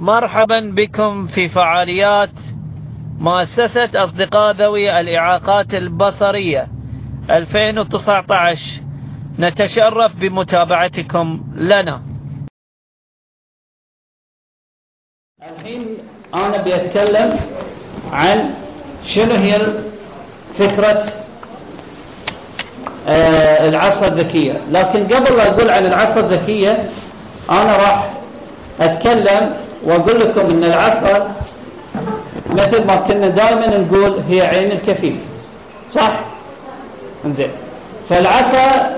مرحبا بكم في فعاليات مؤسسة أصدقاء ذوي الإعاقات البصرية. 2019 نتشرف بمتابعتكم لنا. الحين أنا بيتكلم عن شنو هي فكرة آه، العصا الذكية. لكن قبل لا أقول عن العصا الذكية أنا راح أتكلم وأقول لكم أن العصا مثل ما كنا دائما نقول هي عين الكفيف صح؟ زين فالعصا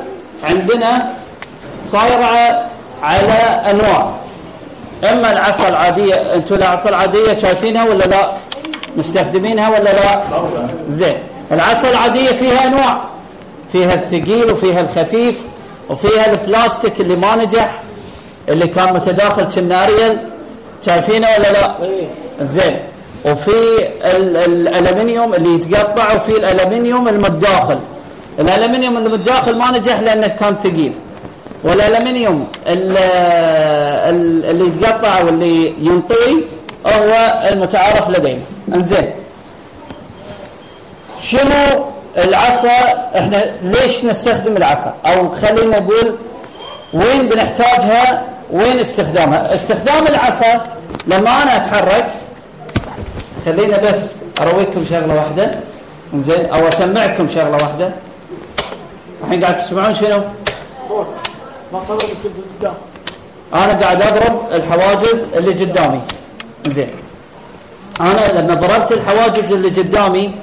عندنا صايرة على أنواع إما العصا العادية أنتم العصا العادية شايفينها ولا لا؟ مستخدمينها ولا لا؟ زين العصا العادية فيها أنواع فيها الثقيل وفيها الخفيف وفيها البلاستيك اللي ما نجح اللي كان متداخل كناريال شايفينه ولا لا؟ زين. وفي الألمنيوم اللي يتقطع وفي الألمنيوم المتداخل. الألمنيوم المتداخل ما نجح لأنه كان ثقيل. والألمنيوم اللي يتقطع واللي ينطوي هو المتعارف لدينا. انزين. شنو العصا؟ إحنا ليش نستخدم العصا؟ أو خلينا نقول وين بنحتاجها وين استخدامها؟ استخدام العصا لما أنا أتحرك خلينا بس أرويكم شغلة واحدة. زين أو أسمعكم شغلة واحدة. الحين قاعد تسمعون شنو؟ أنا قاعد أضرب الحواجز اللي قدامي. زين أنا لما ضربت الحواجز اللي قدامي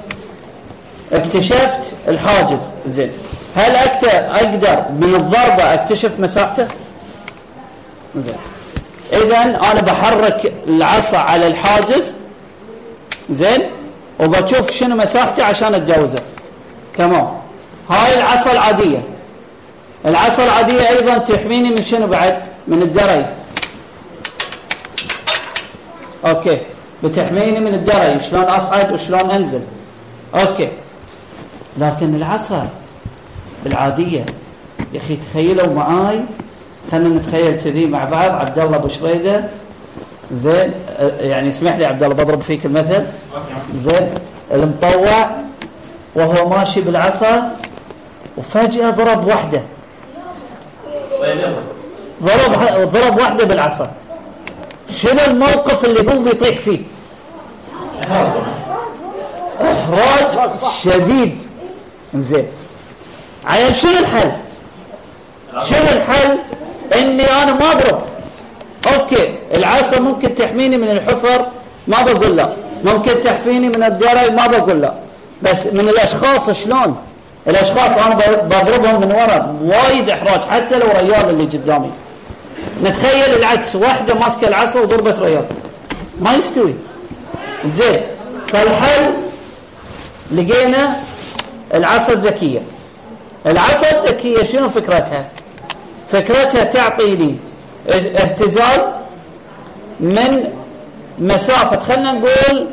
اكتشفت الحاجز. زين هل أقدر من الضربة أكتشف مساحته؟ زين. اذا أنا بحرك العصا على الحاجز زين؟ وبشوف شنو مساحته عشان أتجاوزه. تمام. هاي العصا العادية. العصا العادية أيضا تحميني من شنو بعد؟ من الدري. okay. بتحميني من الدري شلون أصعد وشلون أنزل. okay. لكن العصا العادية يا أخي تخيلوا معاي خلينا نتخيل كذي مع بعض عبد الله أبو شريدة. زين يعني اسمح لي عبد الله بضرب فيك المثل. زين المطوع وهو ماشي بالعصا وفجأة ضرب واحدة ضرب ضرب واحدة بالعصا. شنو الموقف اللي هو بيطيح فيه؟ إحراج شديد. زين. عيل شنو الحل؟ شنو الحل؟ إني أنا ما أضرب. أوكي العصا ممكن تحميني من الحفر ما بقول لا. ممكن تحفيني من الدري ما بقول لا. بس من الأشخاص شلون؟ الأشخاص أنا بضربهم من ورا. وايد إحراج حتى لو ريال اللي قدامي. نتخيل العكس واحدة ماسكة العصا وضربت ريال. ما يستوي. زين. فالحل لقينا العصا الذكية. العصا الذكية شنو فكرتها؟ فكرتها تعطيني اهتزاز من مسافة خلنا نقول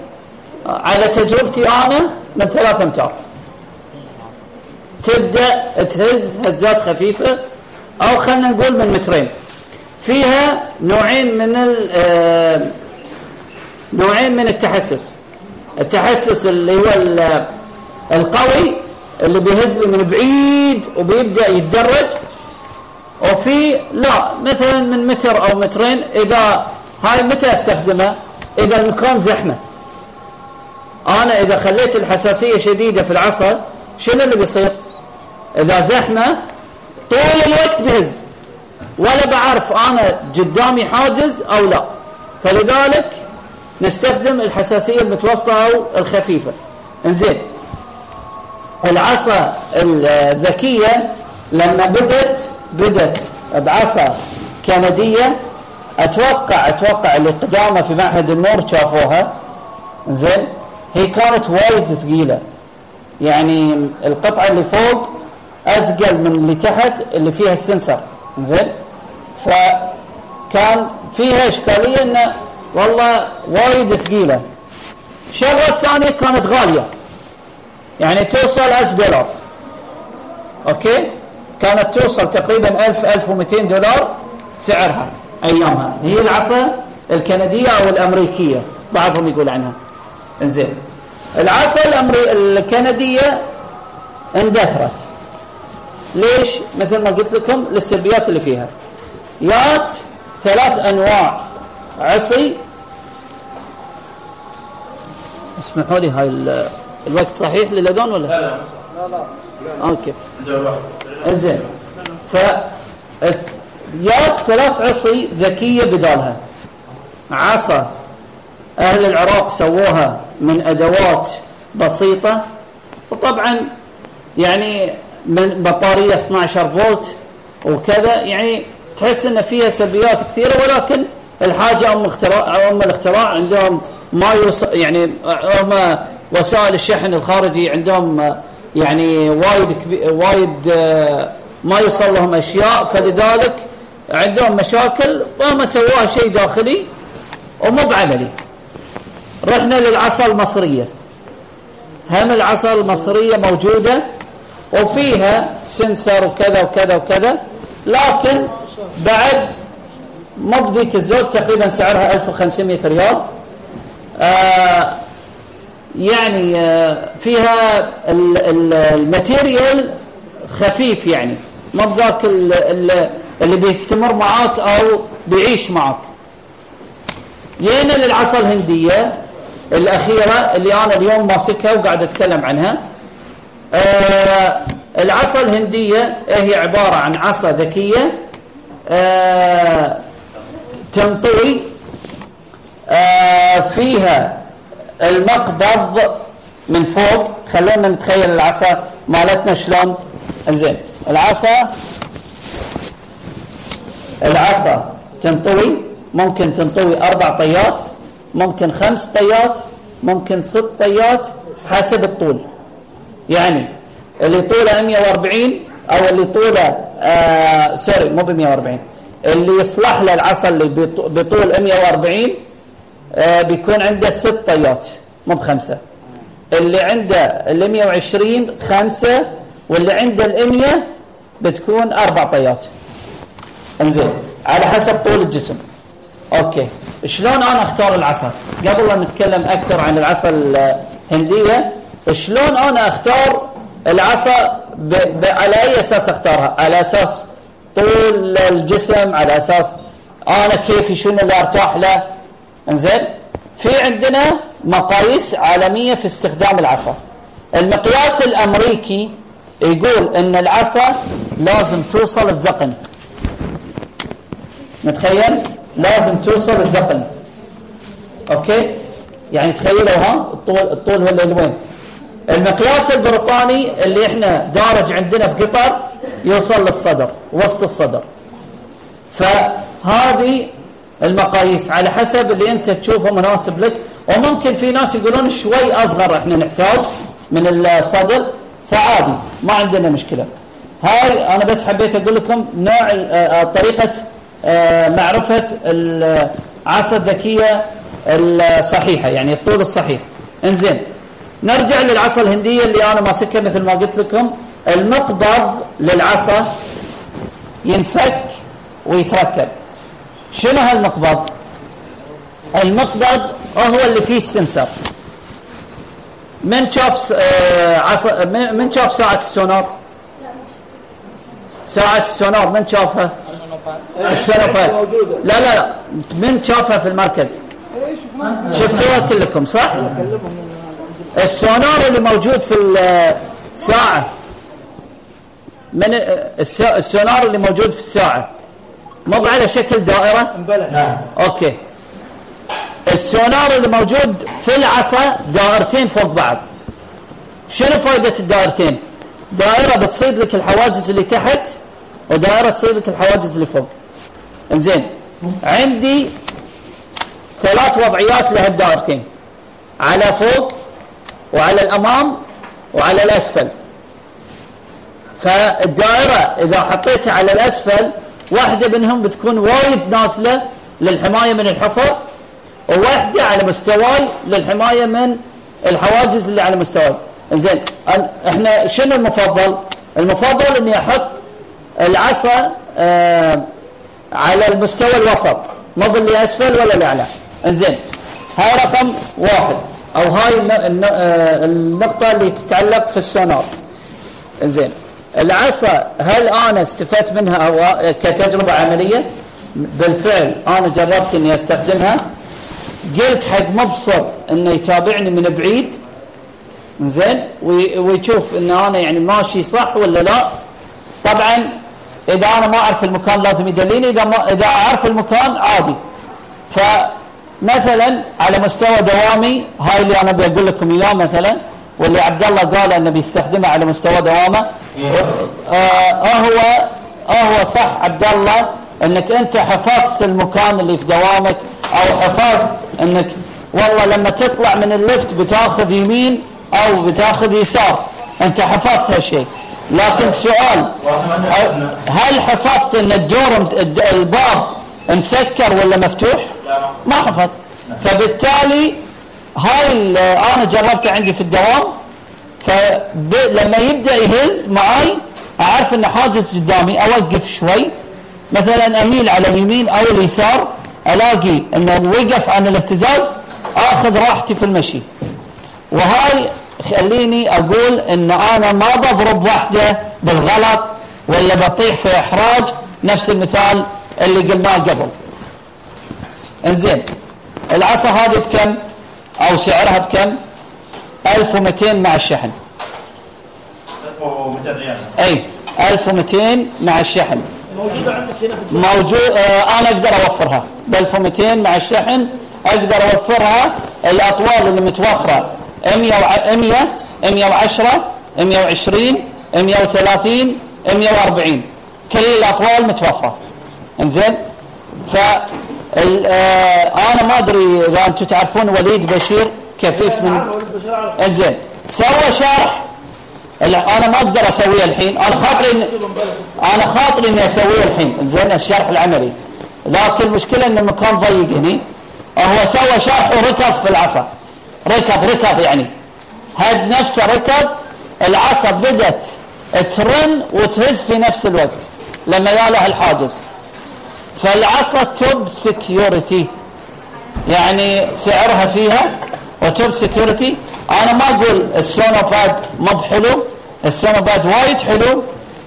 على تجربتي أنا من ثلاثة أمتار. تبدأ تهز هزات خفيفة أو خلنا نقول من مترين. فيها نوعين من آه، نوعين من التحسس. التحسس اللي هو القوي اللي بيهز لي من بعيد وبيبدأ يتدرج وفي لا مثلا من متر أو مترين إذا هاي متى أستخدمها؟ إذا المكان زحمة. أنا إذا خليت الحساسية شديدة في العصا شنو اللي بيصير؟ إذا زحمة طول الوقت بهز. ولا بعرف أنا قدامي حاجز أو لا. فلذلك نستخدم الحساسية المتوسطة أو الخفيفة. إنزين. العصا الذكية لما بدت بدت بعصا كندية. أتوقع أتوقع اللي قدامه في معهد النور شافوها. زين؟ هي كانت وايد ثقيلة. يعني القطعة اللي فوق أثقل من اللي تحت اللي فيها السنسر. زين؟ فكان فيها إشكالية إنه والله وايد ثقيلة. الشغلة الثانية كانت غالية. يعني توصل ألف دولار. okay؟ كانت توصل تقريبا 1000 1200 دولار سعرها أيامها. هي العصا الكندية أو الأمريكية بعضهم يقول عنها. إنزين. العصا. الكندية اندثرت. ليش؟ مثل ما قلت لكم للسلبيات اللي فيها. يات ثلاث أنواع. عصي. اسمحوا لي هاي الوقت صحيح للأذان ولا؟ لا لا لا أوكي. زين. ف يات ثلاث عصي ذكية بدالها. عصا أهل العراق سووها من أدوات بسيطة. وطبعا يعني من بطارية 12 فولت وكذا. يعني تحس إن فيها سلبيات كثيرة ولكن الحاجة أم اختراع أم الاختراع. عندهم ما يعني هم وسائل الشحن الخارجي عندهم يعني وايد وايد آه، ما يوصل لهم أشياء فلذلك عندهم مشاكل فما سووها شيء داخلي ومو بعملي. رحنا للعصا المصرية. هم العصا المصرية موجودة وفيها سنسر وكذا وكذا وكذا لكن بعد مو بذيك الزود تقريبا سعرها 1500 ريال. آه يعني آه فيها الماتيريال خفيف يعني. ما بذاك اللي بيستمر معاك أو بيعيش معاك. جينا للعصا الهندية الأخيرة اللي أنا اليوم ماسكها وقاعد أتكلم عنها. آه العصا الهندية هي عبارة عن عصا ذكية. آه تنطوي. فيها المقبض من فوق. خلونا نتخيل العصا مالتنا شلون. زين العصا العصا تنطوي ممكن تنطوي أربع طيات ممكن خمس طيات ممكن ست طيات حسب الطول. يعني اللي طوله 140 أو اللي طوله آه sorry مو ب 140 اللي يصلح له العصا اللي بطول 140 آه بيكون عنده ست طيات مو بخمسة. اللي عنده ال 120 خمسة واللي عنده ال 100 بتكون أربع طيات. انزين على حسب طول الجسم. okay. شلون أنا أختار العصا قبل لا نتكلم أكثر عن العصا الهندية شلون أنا أختار العصا ب... ب... على أي أساس أختارها؟ على أساس طول الجسم على أساس أنا كيفي شنو اللي أرتاح له؟ إنزين في عندنا مقاييس عالمية في استخدام العصا. المقياس الأمريكي يقول إن العصا لازم توصل الذقن نتخيل لازم توصل الذقن okay؟ يعني تخيلوا ها الطول الطول ولا الوين المقياس البريطاني اللي إحنا دارج عندنا في قطر يوصل للصدر وسط الصدر. فهذه المقاييس على حسب اللي انت تشوفه مناسب لك. وممكن في ناس يقولون شوي أصغر إحنا نحتاج من الصدر. فعادي ما عندنا مشكلة. هاي أنا بس حبيت أقول لكم نوع آه، طريقة آه، معرفة العصا الذكية الصحيحة يعني الطول الصحيح. إنزين نرجع للعصا الهندية اللي أنا ماسكها مثل ما قلت لكم. المقبض للعصا ينفك ويتركب. شنو هالمقبض؟ المقبض هو اللي فيه السنسر. من شاف آه، عصا من شاف ساعة السونار؟ ساعة السونار من شافها؟ السلفات لا لا لا. من شافها في المركز. شفتوها كلكم صح؟ السونار اللي موجود في الساعة. من السونار اللي موجود في الساعة. مو على شكل دائرة؟ أوكي. السونار اللي موجود في العصا دائرتين فوق بعض. شنو فائدة الدائرتين؟ دائرة بتصيد لك الحواجز اللي تحت ودائرة تصير لك الحواجز اللي فوق. إنزين. عندي ثلاث وضعيات لهالدائرتين على فوق وعلى الأمام وعلى الأسفل. فالدائرة إذا حطيتها على الأسفل واحدة منهم بتكون وايد نازلة للحماية من الحفر وواحدة على مستواي للحماية من الحواجز اللي على مستواي. زين إحنا شنو المفضل؟ المفضل إني أحط العصا آه على المستوى الوسط مو باللي أسفل ولا الاعلى إنزين هاي رقم واحد. أو هاي آه، النقطة اللي تتعلق في السونار. إنزين. العصا هل أنا استفدت منها أو كتجربة عملية؟ بالفعل أنا جربت إني أستخدمها. قلت حق مبصر إنه يتابعني من بعيد. زين؟ ويشوف إن أنا يعني ماشي صح ولا لا. طبعا إذا أنا ما أعرف المكان لازم يدليني. إذا ما إذا أعرف المكان عادي. فمثلا على مستوى دوامي هاي اللي أنا بقول لكم إياه مثلا. واللي عبد الله قال انه بيستخدمه على مستوى دوامة آه, آه آه هو صح عبد الله إنك أنت حفظت المكان اللي في دوامك أو حفظت إنك والله لما تطلع من اللفت بتاخذ يمين أو بتاخذ يسار أنت حفظت هالشيء. لكن سؤال هل حفظت إن الدور الباب مسكر ولا مفتوح؟ ما حفظت. فبالتالي هاي أنا جربته عندي في الدوام؟ فلما يبدأ يهز معي أعرف إن حاجز قدامي أوقف شوي. مثلا أميل على اليمين أو اليسار ألاقي إنه وقف عن الاهتزاز آخذ راحتي في المشي. وهاي خليني أقول إن أنا ما بضرب واحدة بالغلط ولا بطيح في إحراج نفس المثال اللي قلناه قبل. إنزين العصا هذه بكم؟ أو سعرها بكم؟ 1200 مع الشحن. 1200 ريال. اي 1200 مع الشحن. موجودة عندك هنا موجود آه أنا أقدر أوفرها. ب 1200 مع الشحن أقدر أوفرها الأطوال اللي متوفرة. 100 100 110 120 130 140 كل الأطوال متوفرة. إنزين؟ ف أنا ما أدري إذا أنتم تعرفون وليد بشير كفيف من إنزين سوى شرح أنا ما أقدر أسويه الحين. أنا خاطري أنا خاطري إني أسويه الحين. زين الشرح العملي. لكن المشكلة إن المكان ضيق هني. هو سوى شرح وركض في العصا. ركض ركض يعني. هد نفسه ركض العصا بدت ترن وتهز في نفس الوقت. لما ياله الحاجز. فالعصا top security يعني سعرها فيها و top security أنا ما أقول السونوباد ما بحلو السونوباد وايد حلو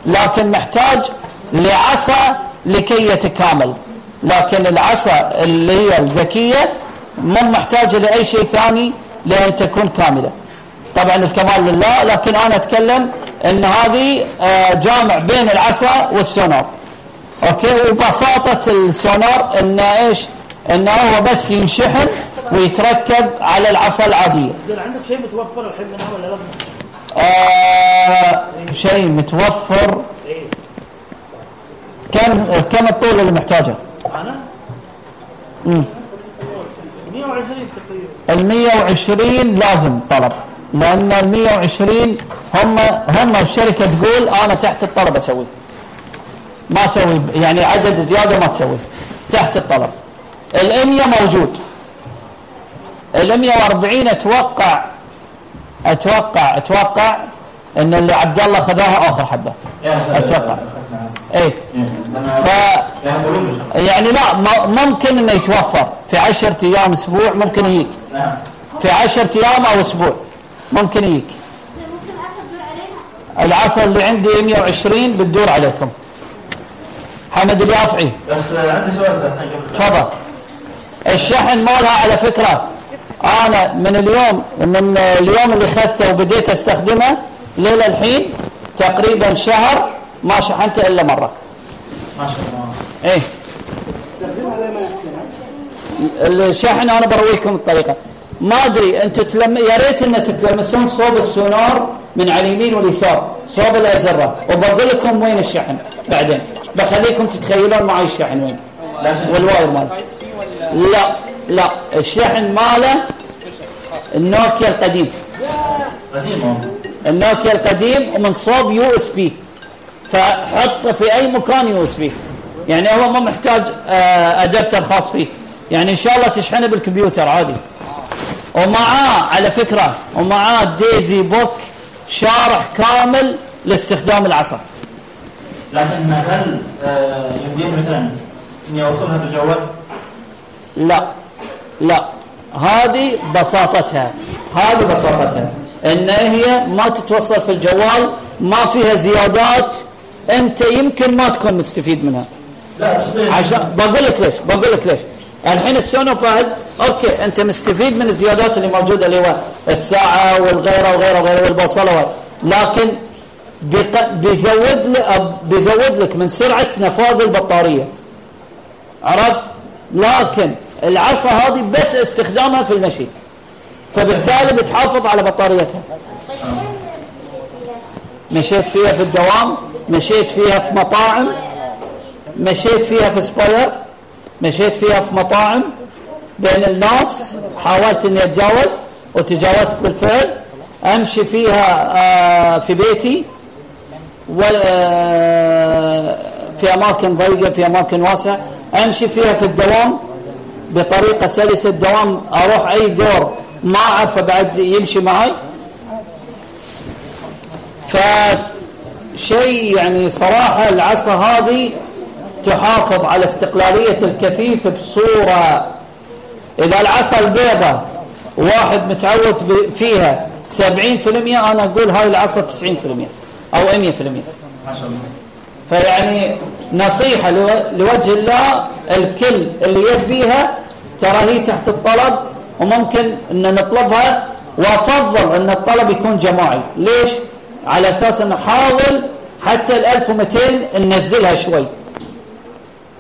لكن محتاج لعصا لكي يتكامل لكن العصا اللي هي الذكية مو محتاجة لأي شيء ثاني لأن تكون كاملة. طبعا الكمال لله لكن أنا أتكلم أن هذه آه، جامع بين العصا والسونار أوكي؟ وبساطة السونار أنه إيش؟ أنه هو بس ينشحن ويتركب على العصا العادية. عندك شيء متوفر الحين منها ولا لازم آه شيء متوفر؟ كم كم الطول اللي محتاجه؟ أنا؟ امم 120 تقريبا. ال 120 لازم طلب لأن ال 120 هم هم الشركة تقول أنا تحت الطلب أسوي ما أسوي يعني عدد زيادة ما تسوي تحت الطلب. ال 100 موجود. ال 140 أتوقع أتوقع أتوقع إن اللي عبد الله خذاها آخر حبة. أتوقع. إيه. ف يعني لا ممكن إنه يتوفر في 10 أيام أسبوع ممكن يجيك. في 10 أيام أو أسبوع ممكن يجيك. العصر اللي عندي 120 بتدور عليكم. حمد اليافعي. بس عندي سؤال تفضل. الشحن مالها على فكرة أنا من اليوم من اليوم اللي اخذته وبديت أستخدمه ليلة الحين تقريبا شهر ما شحنته إلا مرة. ما شاء الله. إيه. الشحن أنا برويكم الطريقة. ما أدري أنتم تلم يا ريت ان تتلمسون صوب السونار من على اليمين واليسار صوب الازرق وبقول لكم وين الشحن بعدين. بخليكم تتخيلون معي الشحن وين؟ والواير مال. لا لا. الشحن ماله؟ النوكيا القديم. النوكيا القديم ومن صوب USB. فحط في أي مكان USB. يعني هو ما محتاج adapter خاص فيه. يعني إن شاء الله تشحنه بالكمبيوتر عادي. ومعاه على فكرة ومعاه DAISY book شارح كامل لاستخدام العصا. لكن هل يمديه مثلا إني أوصلها بالجوال لا لا. هذه بساطتها. هذه بساطتها. إن هي ما تتوصل في الجوال ما فيها زيادات أنت يمكن ما تكون مستفيد منها. لا بس ليش؟ عشان بقول لك ليش بقول لك ليش. الحين ال Sunu Band okay أنت مستفيد من الزيادات اللي موجودة اللي هو الساعة والغيرة وغيرة وغيرة والبوصلة لكن بيزود بيزود لك من سرعة نفاذ البطارية. عرفت؟ لكن العصا هذه بس استخدامها في المشي. فبالتالي بتحافظ على بطاريتها. مشيت فيها في الدوام مشيت فيها في مطاعم مشيت فيها في سباير مشيت فيها في مطاعم. بين الناس حاولت إني أتجاوز وتجاوزت بالفعل. أمشي فيها آه، في بيتي. في أماكن ضيقة في أماكن واسعة. أمشي فيها في الدوام بطريقة سلسة الدوام أروح أي دور ما اعرفه بعد يمشي معي. فشيء يعني صراحة العصا هذه تحافظ على استقلالية الكفيف بصورة. إذا العصا البيضاء واحد متعود فيها 70% أنا أقول هاي العصا 90% أو 100% شاء الله فيعني نصيحة لو- لوجه الله الكل اللي يبيها ترى هي تحت الطلب وممكن إن نطلبها وأفضل إن الطلب يكون جماعي. ليش؟ على أساس ان نحاول حتى ال 1200 ننزلها شوي.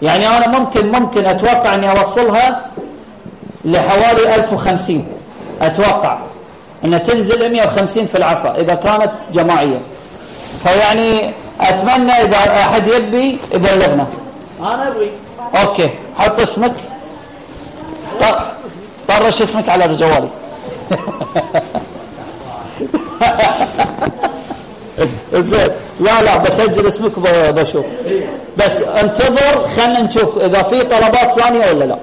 يعني أنا ممكن ممكن أتوقع إني أوصلها لحوالي 1050 أتوقع ان تنزل 150 في العصا إذا كانت جماعية. فيعني أتمنى إذا أحد يبي يبلغنا أنا أبوي أوكي حط اسمك. طرش اسمك على جوالي. زين. لا لا بسجل اسمك ب- بشوف. بس انتظر خلينا نشوف إذا في طلبات ثانية ولا لا.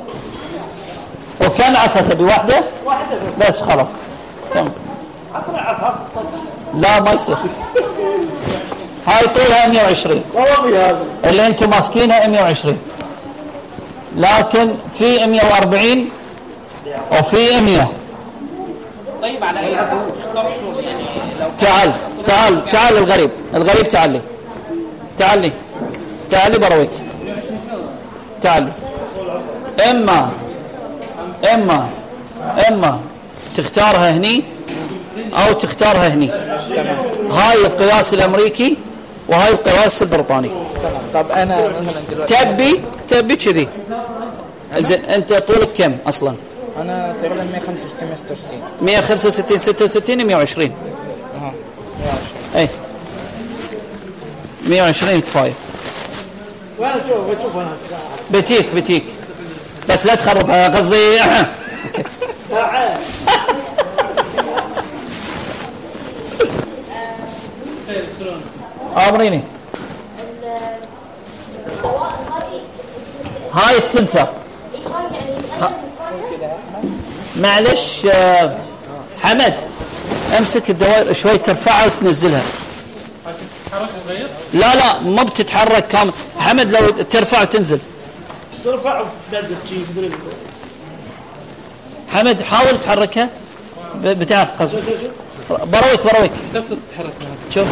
وكم عصا تبي؟ واحدة؟ واحدة. بس خلاص. تمام لا ما يصير. هاي طولها 120 والله هذا. اللي أنتم ماسكينها 120 لكن في 140 وفي 100 طيب على أي أساس؟ بتختار يعني لو تعال تعال تعال الغريب الغريب تعال لي. تعال لي. تعال لي برويك. تعال لي. إما إما إما تختارها هني أو تختارها هني. هاي القياس الأمريكي وهاي القياس البريطاني. طب أنا مثلا دلوقتي تبي تبي كذي. زين أنت طولك كم أصلا؟ أنا تقريبا 165 166 165 66 120 أها 120 اي 120 كفايه وأنا شوف بتيك بتيك. بس لا تخربها قصدي امريني هاي السنسر. معلش آه، حمد امسك الدوائر شوي ترفعها وتنزلها. لا لا ما بتتحرك كامل. حمد لو ترفع وتنزل. ترفع وتنزل حمد حاول تحركها. بتعرف قصدي. برويك برويك. نفس تتحرك شوف.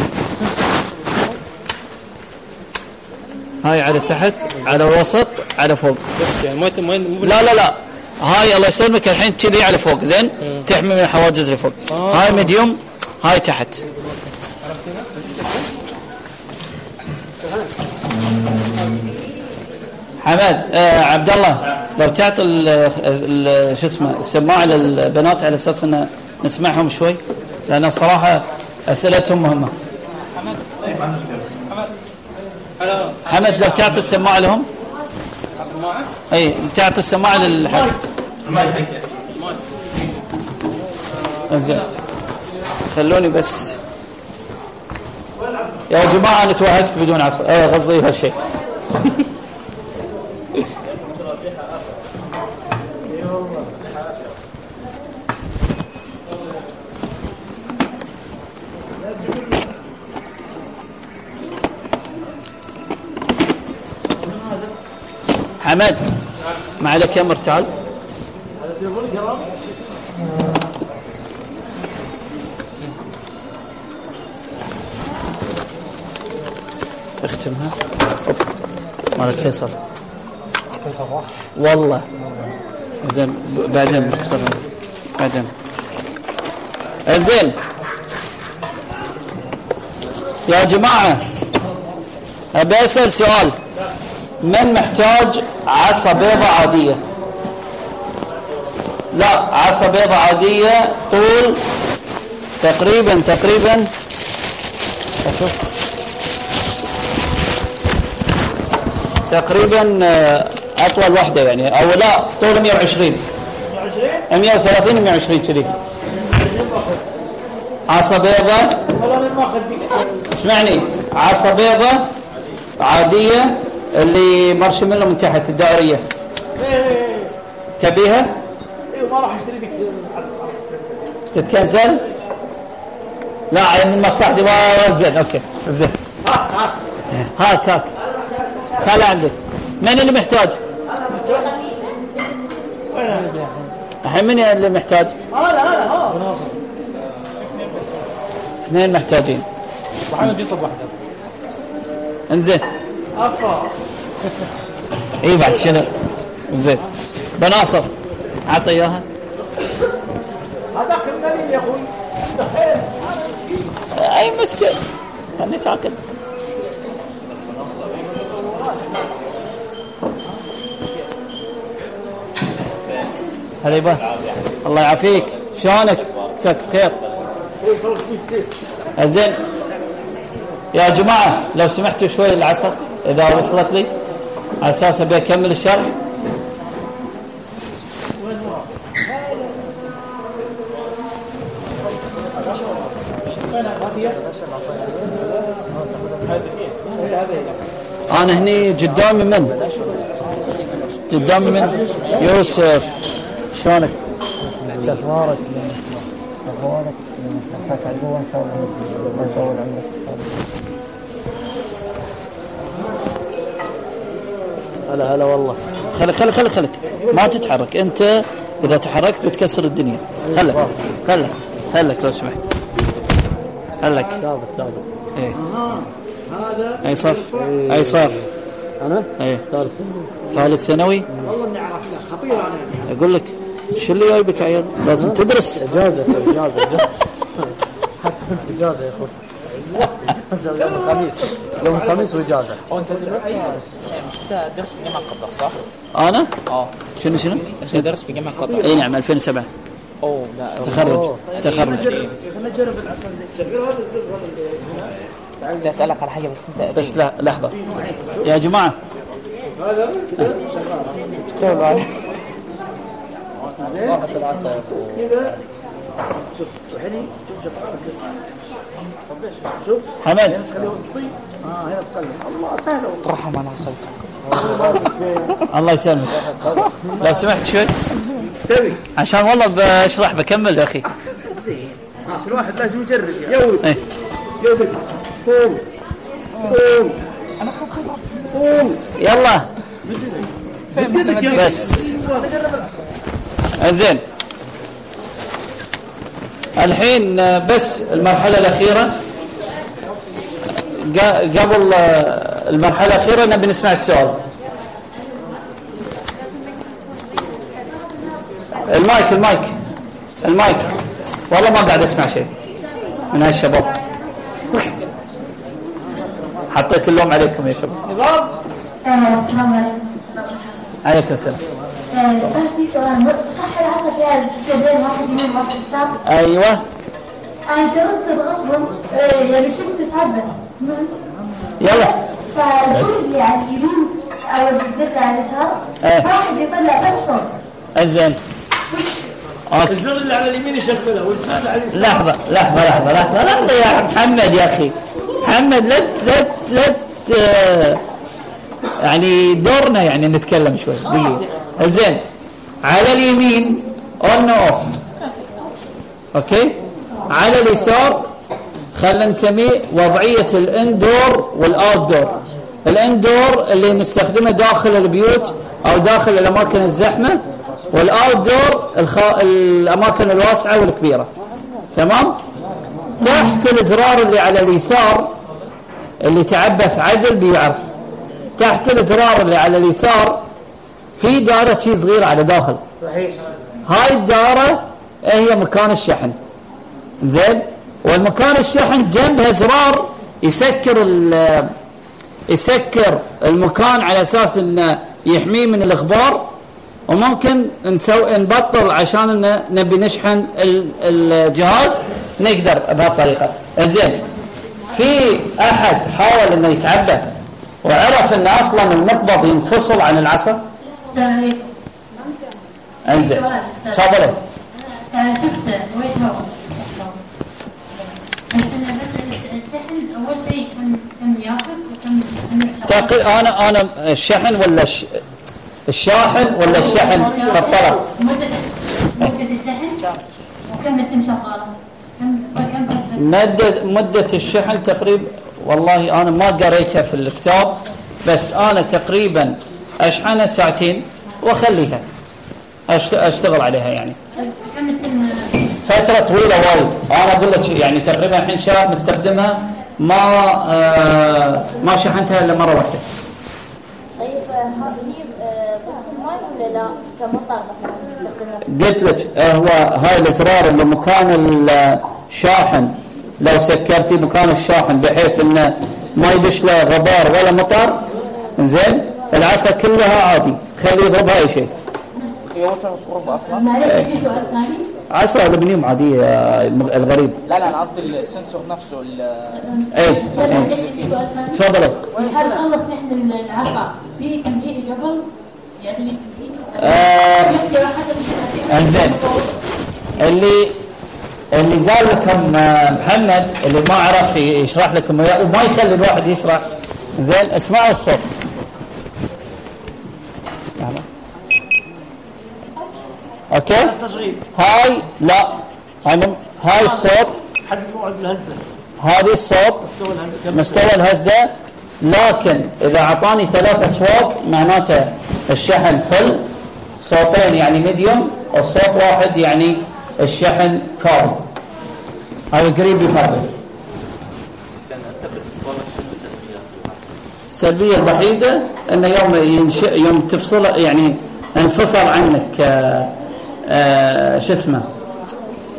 هاي على تحت على الوسط على فوق. يعني مو لا لا لا. هاي الله يسلمك الحين كذي على فوق زين؟ تحمي من الحواجز اللي فوق. هاي ميديوم هاي تحت. حمد آه عبد الله لو تعطي ال- ال- شو اسمه السماعة للبنات على أساس إن نسمعهم شوي لأن صراحة أسئلتهم مهمة. حمد لو تعطي السماعه لهم؟ أي تعطي السماعه للحد زين. خلوني بس. يا جماعة أنا توهقت بدون إيه قصدي هالشيء حمد ما عليك يا مرتال؟ اختمها. مالت فيصل. والله. زين بعدين بقصر. بعدين. زين. يا جماعة أبي أسأل سؤال. من محتاج عصا بيضة عادية. لا عصا بيضة عادية طول تقريبا تقريبا. أشوف تقريبا آه، أطول واحدة يعني. أو لا طول 120 130 120 كذي. عصا بيضة. اسمعني. عصا بيضة عادية. اللي مرشم له من تحت الدائرية. إيه تبيها؟ إيه ما راح اشتري ديك تتكنسل؟ لا عين من مصلحتي ما زين أوكي زين. هاك هاك. خلي عندك. من اللي محتاج؟ الحين من اللي محتاج؟ هذا هذا ها اثنين محتاجين انزين. اي بعد شنو؟ زين. بناصر عطى إياها. هذاك الدليل يا أخوي. دخيل أي مشكلة خلني ساكت هلا يبا. الله يعافيك. شلونك؟ مساك بخير. بالسيف زين. يا جماعة لو سمحتوا شوي العصر إذا وصلت لي على أساس أبي أكمل الشرح. أنا هني قدامي من؟ قدامي من؟ يوسف. شلونك؟ أخبارك أخبارك هلا هلا والله. خليك خليك خليك خليك. ما تتحرك. انت إذا تحركت بتكسر الدنيا. خلك خلك خلك لو سمحت. خلك ثابت ثابت إيه. أي صف؟ أي صف؟ أنا؟ إيه. ثالث. ثالث ثانوي؟ والله إني عرفت خطير أنا. أقول لك شو اللي جايبك عيال؟ لازم تدرس. إجازة إجازة إجازة. حتى انت إجازة يا أخوي. اجازه يوم الخميس. يوم الخميس وإجازة. مش درس في جامعة قطر صح؟ أنا؟ آه. شنو شنو؟ انت درس في جامعة قطر اي نعم 2007 أوه لا. تخرج. تخرج. بدي أسألك على حاجة بس أنت بس لا لحظة. يا جماعة. راحت العصا يا أخوي حمد. عصايتك الله يسلمك. لو سمحت شوي. عشان والله بشرح بكمل يا أخي. بس الواحد لازم يجرب يعني. ولد قوم. قوم. قوم. يلا. بس. زين. الحين بس المرحلة الأخيرة. قا- قبل آه، المرحلة الأخيرة نبي نسمع السؤال. المايك المايك المايك. والله ما قاعد أسمع شيء. من هالشباب حطيت اللوم عليكم يا شباب. آه، السلام عليكم. عليكم السلام. آه، أستاذ في سؤال. صح العصا فيها جبين واحد يمين واحد يسار أيوه. أنا جربت آه، يعني كنت اتعبد يلا. فالزر اللي على اليمين أو الزر اللي على اليسار إيه. واحد يطلع بس صوت. انزين okay. الزر اللي على اليمين يشغلها والزر على اليسار؟ لحظة لحظة لحظة لحظة. لحظة يا محمد يا أخي. محمد لا لا لا يعني دورنا يعني نتكلم شوي. دقيقة زين على اليمين on off okay؟ على اليسار خلينا نسميه وضعية ال indoor وال outdoor ال indoor اللي نستخدمه داخل البيوت أو داخل الأماكن الزحمة والاوت دور الخ... الأماكن الواسعة والكبيرة. تمام؟ تحت الإزرار اللي على اليسار اللي تعبث عدل بيعرف. تحت الإزرار اللي على اليسار في دائره شي صغيرة على داخل. صحيح. هاي الدائره هي مكان الشحن. زين؟ والمكان الشحن جنبها زرار يسكر ال- يسكر المكان على أساس إنه يحميه من الأخبار وممكن نسوي نبطل عشان إن نبي نشحن ال- الجهاز نقدر بهالطريقه زين. في أحد حاول إنه يتعبد وعرف ان أصلا المقبض ينفصل عن العصا؟ أنزين. تفضلي آه، شفت وين هو بس أنا بس الشحن اول شيء تقي أنا أنا الشحن ولا الش... الشاحن ولا الشحن في الطرف مدة الشحن وكم يتم شغاله مدة مدة الشحن تقريبا والله أنا ما قريتها في الكتاب بس أنا تقريبا أشحنها ساعتين وأخليها. أشت- أشتغل عليها يعني. فترة طويلة وايد. أنا أقول لك يعني تقريبا الحين شهر مستخدمها ما آه ما شحنتها إلا مرة واحدة. طيب هذه هي بطل ماي ولا لا؟ كمطر مثلا قلت لك آه، هو هاي الازرار اللي مكان الشاحن. لو سكرتي مكان الشاحن بحيث إنه ما يدش له غبار ولا مطر زين العصا كلها عادي خليه يضربها اي شيء. معلش في سؤال ثاني. عصا الومنيوم عاديه آه، الغريب. لا لا أنا قصدي السنسور نفسه ال- اي معلش إي. في سؤال ثاني تفضلي هل خلص شحن العصا في تنبيه قبل يعني آه، إنزين. اللي اللي قال لكم آه، محمد اللي ما عرف يشرح لكم وما يخلي الواحد يشرح. زين اسمعوا الصوت. okay؟ هاي لا. هاي هاي الصوت. حد موعد الهزة. هذه الصوت مستوى الهزة. لكن إذا أعطاني ثلاث أصوات معناته الشحن full صوتين يعني medium والصوت واحد يعني الشحن فاضي هذا قريب يفضل السلبية الوحيدة أنه يوم ينش... يوم تفصل يعني انفصل عنك آه، شو اسمه؟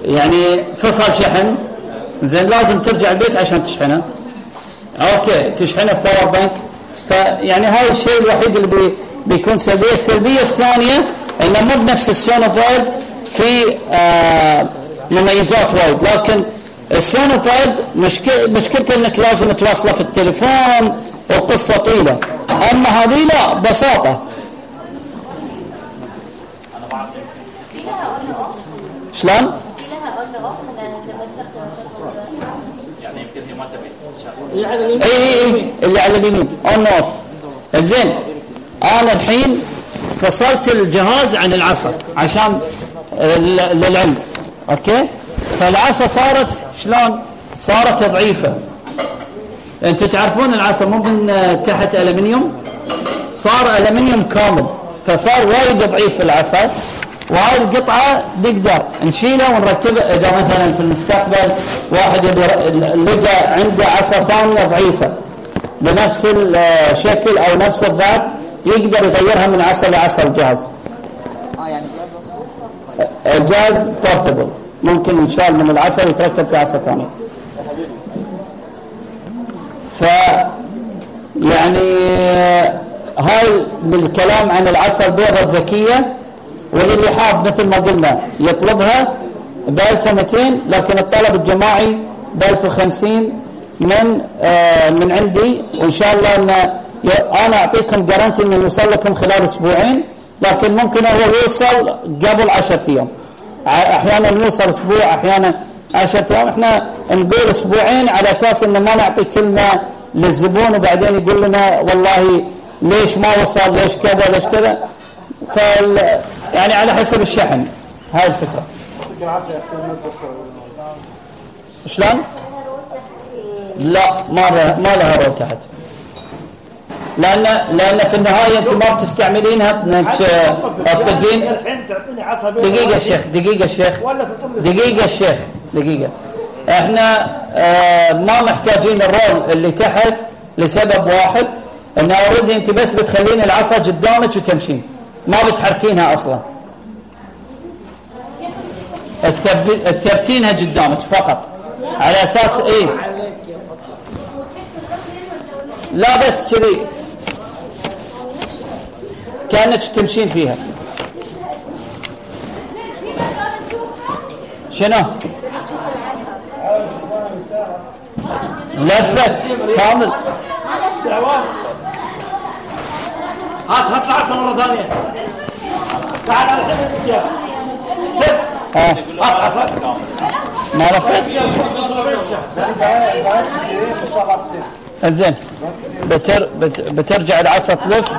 يعني فصل شحن. زين لازم ترجع البيت عشان تشحنه. okay تشحنه في power bank فيعني هاي الشيء الوحيد اللي بي بيكون سلبية. السلبية الثانية انه مو بنفس ال Sunu Band في آه مميزات وايد. لكن ال Sunu Band مشكل مشكلته إنك لازم توصله في التليفون وقصة طويلة. أما هذه لا بساطة في لها on off شلون؟ اليمين اي اللي على اليمين on off زين. أنا الحين فصلت الجهاز عن العصا عشان للعلم. okay؟ فالعصا صارت شلون؟ صارت ضعيفة. أنتم تعرفون العصا مو من تحت الومنيوم صار الومنيوم كامل. فصار وايد ضعيف العصا. وهاي القطعة نقدر نشيلها ونركبها. إذا مثلا في المستقبل واحد لقى عنده عصا ثانية ضعيفة بنفس الشكل أو نفس الضعف يقدر يغيرها من عصا لعصا. الجهاز. آه يعني الجهاز بورتبل ممكن ينشال من العصا ويتركب في عصا ثانية. ف يعني هاي بالكلام عن العصا البيضاء الذكية. واللي حاب مثل ما قلنا يطلبها ب 1200 لكن الطلب الجماعي ب 1050 من آه من عندي. وإن شاء الله أن أنا أعطيكم جارنتي انه يوصل لكم خلال أسبوعين لكن ممكن هو يوصل قبل 10 أيام. أحيانا يوصل أسبوع أحيانا 10 أيام. إحنا نقول أسبوعين على أساس إنه ما نعطي كلمة للزبون وبعدين يقول لنا والله ليش ما وصل ليش كذا ليش كذا. فال يعني على حسب الشحن. هاي الفكرة. شلون؟ لا ما لها ما لها رول تحت. لأن لأن في النهاية انت ما بتستعملينها إنك تطبين الحين تعطيني عصبية. دقيقة شيخ دقيقة شيخ. دقيقة الشيخ دقيقة. إحنا آه ما محتاجين الرول اللي تحت لسبب واحد إن اوريدي أنت بس بتخلين العصا قدامك وتمشين. ما بتحركينها أصلا. تثب- تثبتينها قدامك فقط. على أساس إيه؟ لا بس كذي. كأنك تمشين فيها. شنو؟ لفت. كامل. هات هات العصا مرة ثانية. تعال على اديك اياها سد هات عصا ما لفت زين. بتر بت بترجع العصا تلف.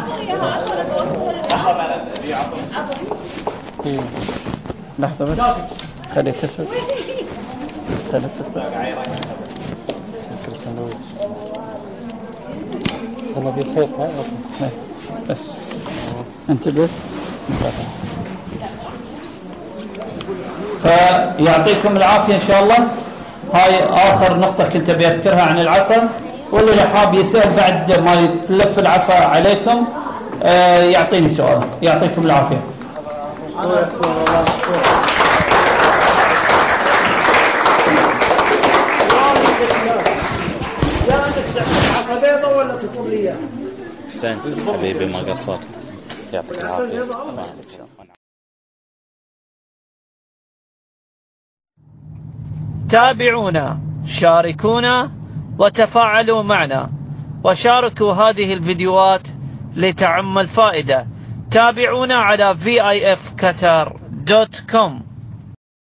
لحظة بس. خليه تثبت خليه تثبت والله في صوت ها إيه، بس. انتبه. فيعطيكم العافية إن شاء الله. هاي آخر نقطة كنت أبي أذكرها عن العصا واللي حاب يسأل بعد ما تلف العصا عليكم آه، يعطيني سؤال. يعطيكم العافية يا عندك تعطيني عصا بيضة ولا تطب لي اياها حسين. حبيبي ما قصرت. يعطيك العافية. تابعونا شاركونا وتفاعلوا معنا وشاركوا هذه الفيديوهات لتعم الفائدة. تابعونا على vifqatar.com